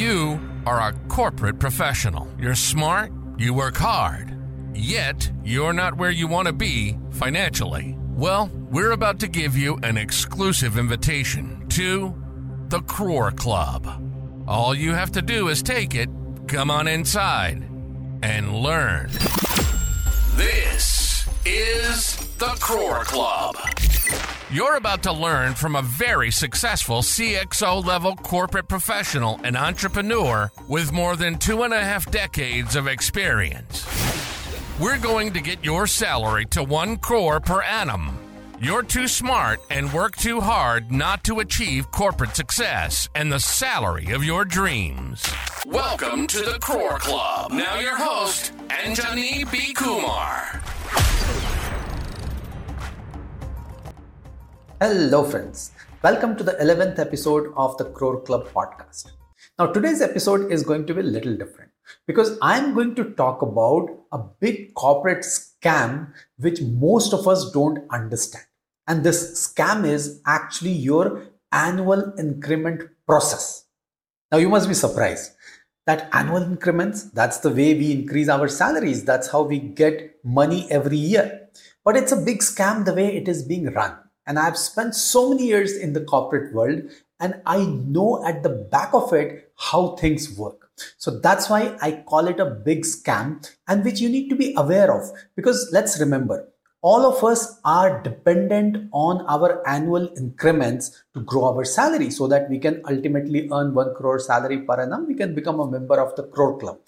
You are a corporate professional. You're smart, you work hard, yet you're not where you want to be financially. Well, we're about to give you an exclusive invitation to the Crore Club. All you have to do is take it, come on inside, and learn. This is the Crore Club. You're about to learn from a very successful CXO level corporate professional and entrepreneur with more than two and a half decades of experience. We're going to get your salary to one crore per annum. You're too smart and work too hard not to achieve corporate success and the salary of your dreams. Welcome to the Crore Club. Now, your host, Anjani B. Kumar. Hello, friends. Welcome to the 11th episode of the Crore Club podcast. Now, today's episode is going to be a little different because I'm going to talk about a big corporate scam which most of us don't understand. And this scam is actually your annual increment process. Now, you must be surprised that annual increments, that's the way we increase our salaries, that's how we get money every year. But it's a big scam the way it is being run and I've spent so many years in the corporate world and I know at the back of it how things work. So that's why I call it a big scam and which you need to be aware of because let's remember all of us are dependent on our annual increments to grow our salary so that we can ultimately earn 1 crore salary per annum we can become a member of the crore club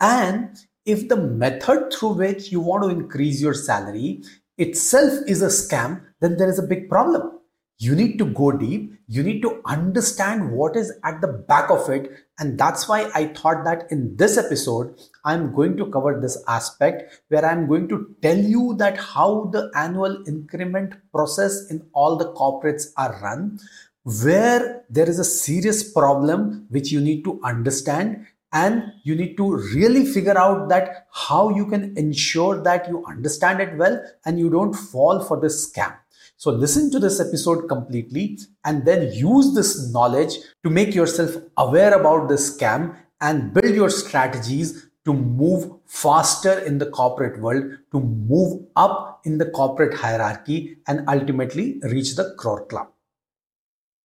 and if the method through which you want to increase your salary itself is a scam, then there is a big problem. You need to go deep. You need to understand what is at the back of it. And that's why I thought that in this episode, I'm going to cover this aspect where I'm going to tell you that how the annual increment process in all the corporates are run, where there is a serious problem which you need to understand and you need to really figure out that how you can ensure that you understand it well and you don't fall for this scam so listen to this episode completely and then use this knowledge to make yourself aware about this scam and build your strategies to move faster in the corporate world, to move up in the corporate hierarchy, and ultimately reach the crore club.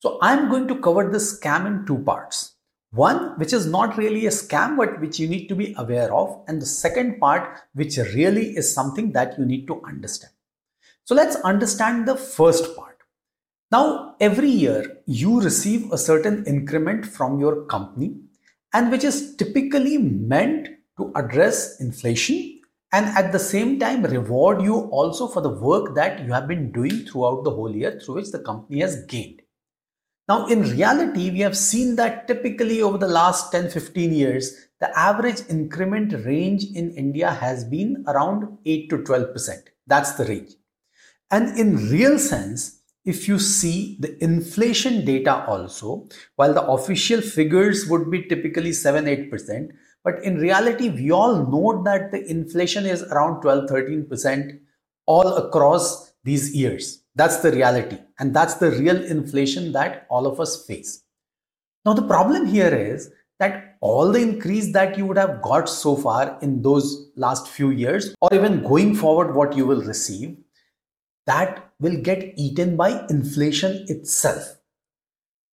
So, I'm going to cover this scam in two parts. One, which is not really a scam, but which you need to be aware of. And the second part, which really is something that you need to understand. So let's understand the first part. Now, every year you receive a certain increment from your company and which is typically meant to address inflation and at the same time reward you also for the work that you have been doing throughout the whole year through which the company has gained. Now, in reality, we have seen that typically over the last 10 15 years, the average increment range in India has been around 8 to 12%. That's the range. And in real sense, if you see the inflation data also, while the official figures would be typically 7 8%, but in reality, we all know that the inflation is around 12 13% all across these years. That's the reality. And that's the real inflation that all of us face. Now, the problem here is that all the increase that you would have got so far in those last few years, or even going forward, what you will receive, that will get eaten by inflation itself.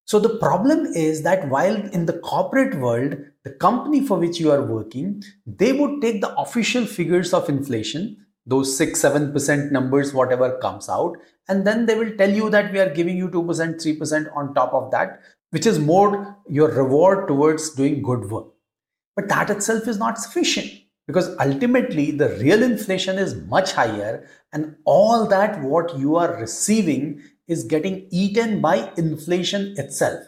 So, the problem is that while in the corporate world, the company for which you are working, they would take the official figures of inflation those 6 7% numbers whatever comes out and then they will tell you that we are giving you 2% 3% on top of that which is more your reward towards doing good work but that itself is not sufficient because ultimately the real inflation is much higher and all that what you are receiving is getting eaten by inflation itself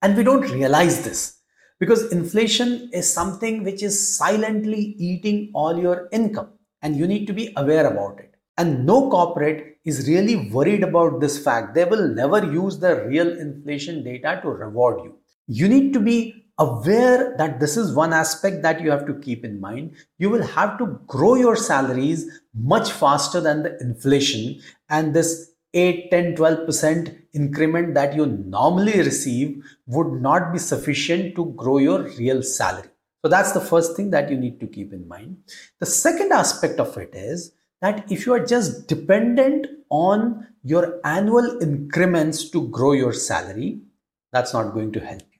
and we don't realize this because inflation is something which is silently eating all your income and you need to be aware about it. And no corporate is really worried about this fact. They will never use the real inflation data to reward you. You need to be aware that this is one aspect that you have to keep in mind. You will have to grow your salaries much faster than the inflation, and this 8, 10, 12% increment that you normally receive would not be sufficient to grow your real salary. So that's the first thing that you need to keep in mind. The second aspect of it is that if you are just dependent on your annual increments to grow your salary, that's not going to help.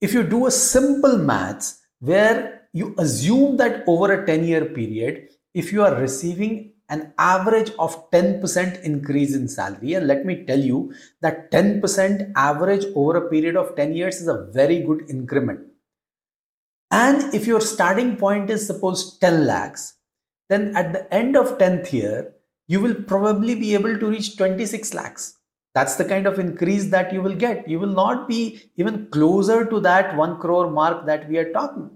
If you do a simple maths where you assume that over a 10 year period, if you are receiving an average of 10% increase in salary, and let me tell you that 10% average over a period of 10 years is a very good increment. And if your starting point is suppose 10 lakhs, then at the end of 10th year, you will probably be able to reach 26 lakhs. That's the kind of increase that you will get. You will not be even closer to that 1 crore mark that we are talking.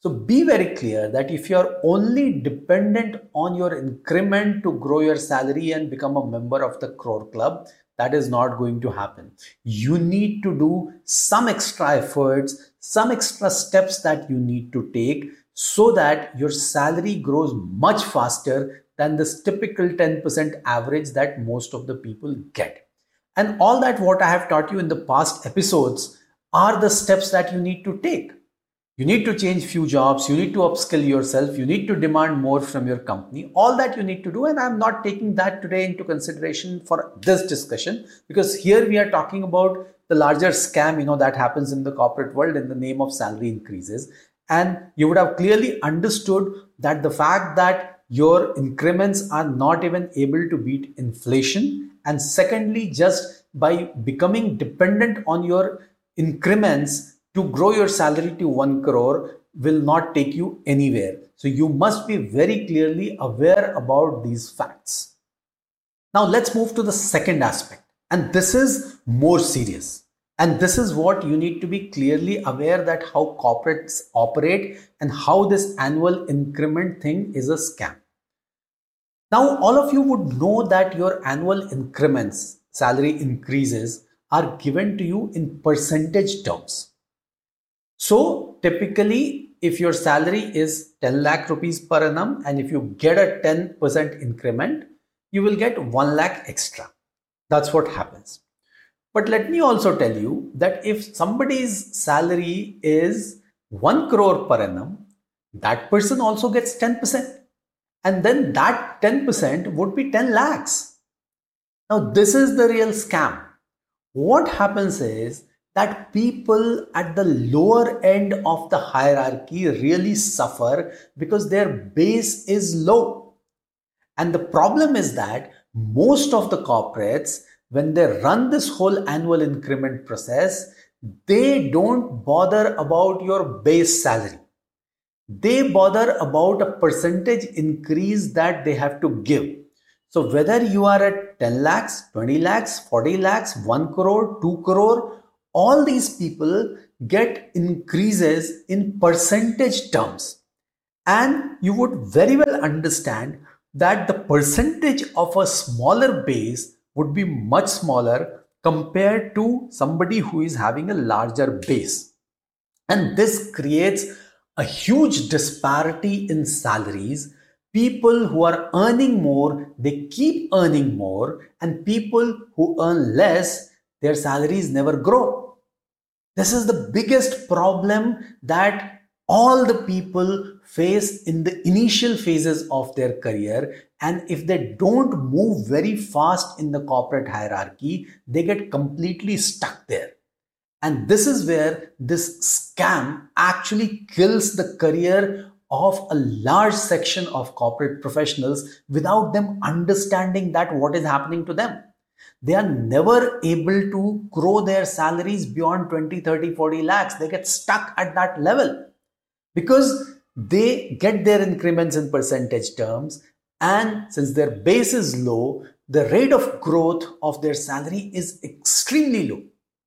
So be very clear that if you are only dependent on your increment to grow your salary and become a member of the crore club, that is not going to happen. You need to do some extra efforts, some extra steps that you need to take so that your salary grows much faster than this typical 10% average that most of the people get. And all that what I have taught you in the past episodes are the steps that you need to take. You need to change few jobs you need to upskill yourself you need to demand more from your company. All that you need to do and i'm not taking that today into consideration for this discussion because here we are talking about the larger scam you know that happens in the corporate world in the name of salary increases. And you would have clearly understood that the fact that your increments are not even able to beat inflation and secondly just by becoming dependent on your increments to grow your salary to 1 crore will not take you anywhere. So you must be very clearly aware about these facts. Now let's move to the second aspect. And this is more serious. And this is what you need to be clearly aware that how corporates operate and how this annual increment thing is a scam. Now, all of you would know that your annual increments, salary increases, are given to you in percentage terms. So typically, if your salary is 10 lakh rupees per annum and if you get a 10% increment, you will get 1 lakh extra. That's what happens. But let me also tell you that if somebody's salary is 1 crore per annum, that person also gets 10%. And then that 10% would be 10 lakhs. Now, this is the real scam. What happens is that people at the lower end of the hierarchy really suffer because their base is low. And the problem is that most of the corporates, when they run this whole annual increment process, they don't bother about your base salary. They bother about a percentage increase that they have to give. So whether you are at 10 lakhs, 20 lakhs, 40 lakhs, 1 crore, 2 crore, all these people get increases in percentage terms and you would very well understand that the percentage of a smaller base would be much smaller compared to somebody who is having a larger base and this creates a huge disparity in salaries people who are earning more they keep earning more and people who earn less their salaries never grow this is the biggest problem that all the people face in the initial phases of their career. And if they don't move very fast in the corporate hierarchy, they get completely stuck there. And this is where this scam actually kills the career of a large section of corporate professionals without them understanding that what is happening to them. They are never able to grow their salaries beyond 20 30 40 lakhs. They get stuck at that level because they get their increments in percentage terms. And since their base is low the rate of growth of their salary is extremely low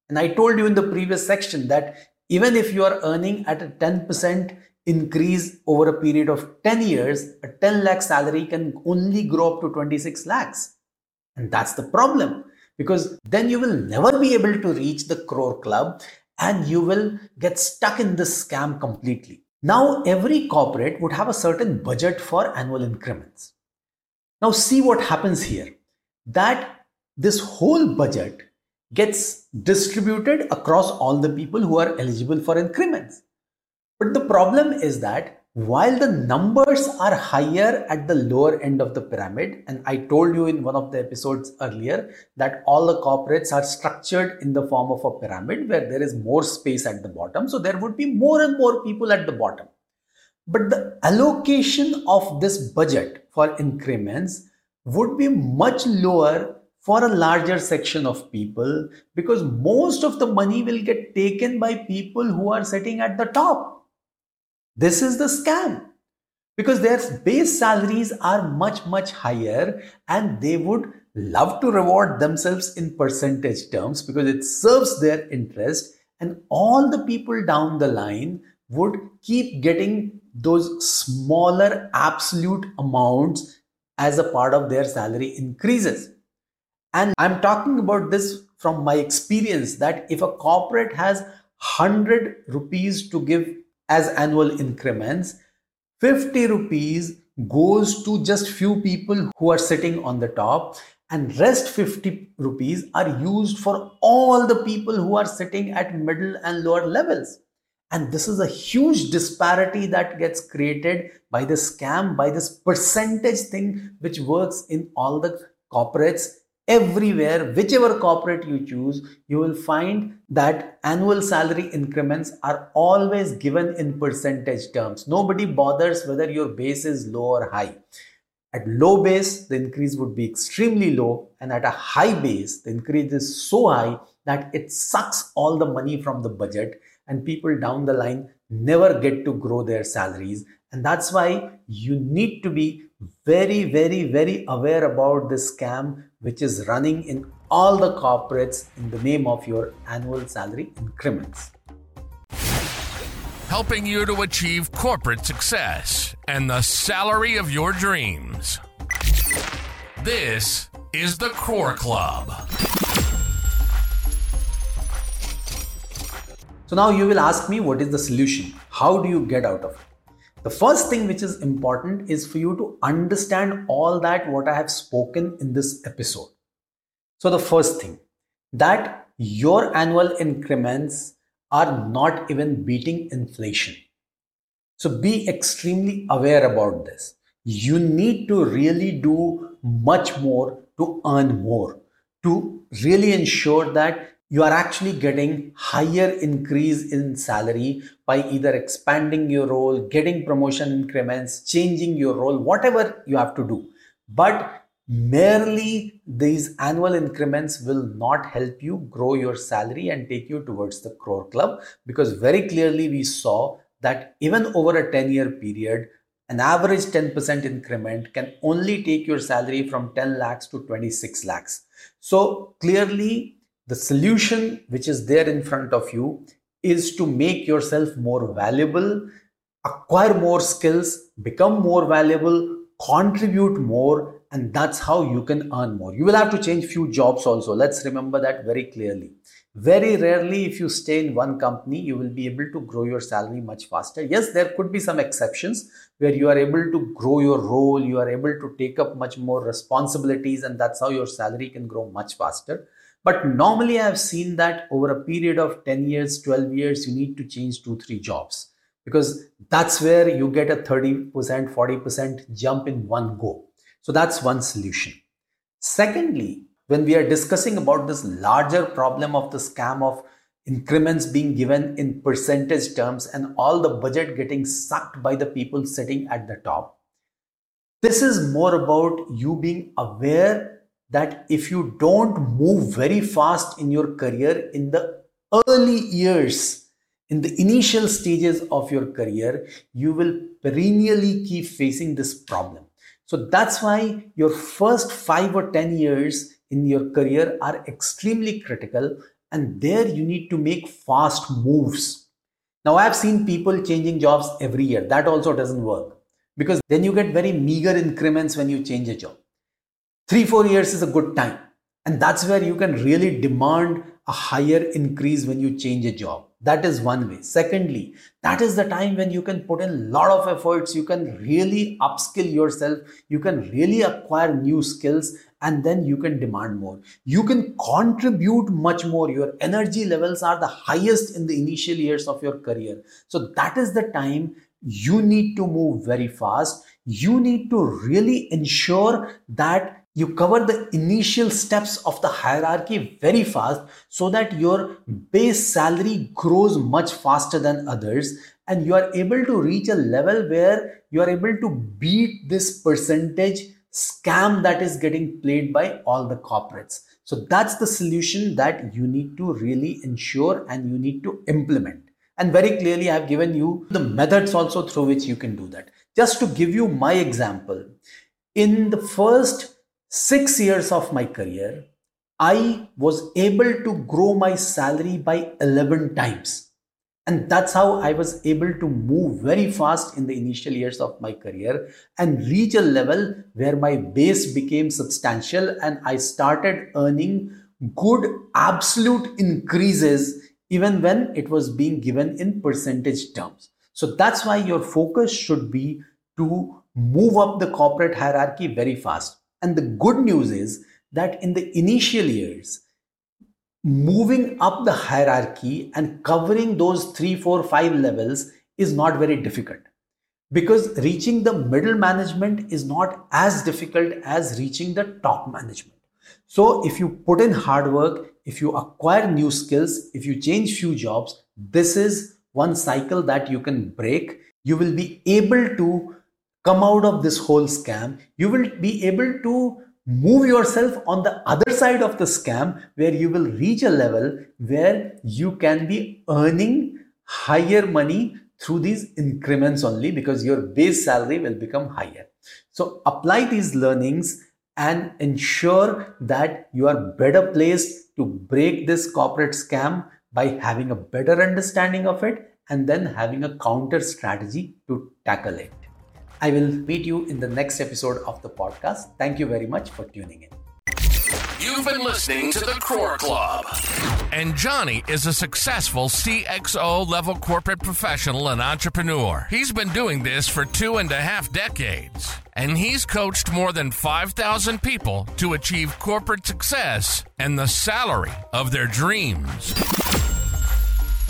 and i told you in the previous section that even if you are earning at a 10% increase over a period of 10 years a 10 lakh salary can only grow up to 26 lakhs and that's the problem because then you will never be able to reach the crore club and you will get stuck in this scam completely. Now, every corporate would have a certain budget for annual increments. Now, see what happens here that this whole budget gets distributed across all the people who are eligible for increments. But the problem is that while the numbers are higher at the lower end of the pyramid, and I told you in one of the episodes earlier that all the corporates are structured in the form of a pyramid where there is more space at the bottom. So there would be more and more people at the bottom. But the allocation of this budget for increments would be much lower for a larger section of people because most of the money will get taken by people who are sitting at the top this is the scam because their base salaries are much, much higher and they would love to reward themselves in percentage terms because it serves their interest. And all the people down the line would keep getting those smaller absolute amounts as a part of their salary increases. And I'm talking about this from my experience that if a corporate has 100 rupees to give as annual increments 50 rupees goes to just few people who are sitting on the top and rest 50 rupees are used for all the people who are sitting at middle and lower levels. And this is a huge disparity that gets created by the scam by this percentage thing which works in all the corporates everywhere, whichever corporate you choose, you will find that annual salary increments are always given in percentage terms. Nobody bothers whether your base is low or high. At low base, the increase would be extremely low, and at a high base, the increase is so high that it sucks all the money from the budget, and people down the line never get to grow their salaries. And that's why you need to be very, very, very aware about this scam which is running in all the corporates in the name of your annual salary increments. Helping you to achieve corporate success and the salary of your dreams. This is the Crore Club. So now you will ask me what is the solution? How do you get out of it? The first thing which is important is for you to understand all that what I have spoken in this episode. So, the first thing that your annual increments are not even beating inflation. So, be extremely aware about this. You need to really do much more to earn more, to really ensure that you are actually getting higher increase in salary by either expanding your role getting promotion increments changing your role whatever you have to do. But merely these annual increments will not help you grow your salary and take you towards the crore club because very clearly we saw that even over a 10 year period an average 10% increment can only take your salary from 10 lakhs to 26 lakhs. So clearly the solution which is there in front of you is to make yourself more valuable, acquire more skills, become more valuable, contribute more, and that's how you can earn more. You will have to change few jobs also. Let's remember that very clearly. Very rarely, if you stay in one company, you will be able to grow your salary much faster. Yes, there could be some exceptions where you are able to grow your role, you are able to take up much more responsibilities, and that's how your salary can grow much faster. But normally, I've seen that over a period of 10 years, 12 years, you need to change two, three jobs because that's where you get a 30%, 40% jump in one go. So that's one solution. Secondly, when we are discussing about this larger problem of the scam of increments being given in percentage terms and all the budget getting sucked by the people sitting at the top, this is more about you being aware that if you don't move very fast in your career in the early years, in the initial stages of your career, you will perennially keep facing this problem. So that's why your first five or 10 years in your career are extremely critical. And there you need to make fast moves. Now, I've seen people changing jobs every year. That also doesn't work because then you get very meager increments when you change a job three, four years is a good time. And that's where you can really demand a higher increase when you change a job. That is one way. Secondly, that is the time when you can put in a lot of efforts. You can really upskill yourself. You can really acquire new skills. and then you can demand more. You can contribute much more. Your energy levels are the highest in the initial years of your career. So that is the time you need to move very fast. You need to really ensure that you cover the initial steps of the hierarchy very fast so that your base salary grows much faster than others and you are able to reach a level where you are able to beat this percentage scam that is getting played by all the corporates. So that's the solution that you need to really ensure and you need to implement. And very clearly, I've given you the methods also through which you can do that. Just to give you my example, in the first six years of my career, I was able to grow my salary by 11 times. And that's how I was able to move very fast in the initial years of my career and reach a level where my base became substantial and I started earning good absolute increases even when it was being given in percentage terms. So that's why your focus should be to move up the corporate hierarchy very fast. And the good news is that in the initial years, moving up the hierarchy and covering those three, four, five levels is not very difficult because reaching the middle management is not as difficult as reaching the top management. So if you put in hard work, if you acquire new skills, if you change few jobs, this is one cycle that you can break. You will be able to come out of this whole scam. You will be able to move yourself on the other side of the scam where you will reach a level where you can be earning higher money through these increments only because your base salary will become higher. So apply these learnings and ensure that you are better placed to break this corporate scam by having a better understanding of it and then having a counter strategy to tackle it. I will meet you in the next episode of the podcast. Thank you very much for tuning in. You've been listening to the Crore Club. Anjani is a successful CXO level corporate professional and entrepreneur. He's been doing this for two and a half decades. And he's coached more than 5,000 people to achieve corporate success and the salary of their dreams.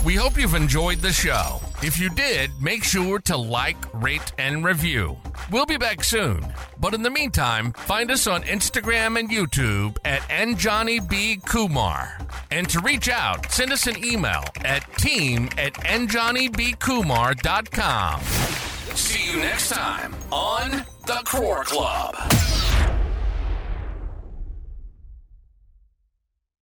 We hope you've enjoyed the show. If you did, make sure to like, rate, and review. We'll be back soon. But in the meantime, find us on Instagram and YouTube at AnjaniBKumar. And to reach out, send us an email at team at AnjaniBKumar.com. See you next time on The Crore Club.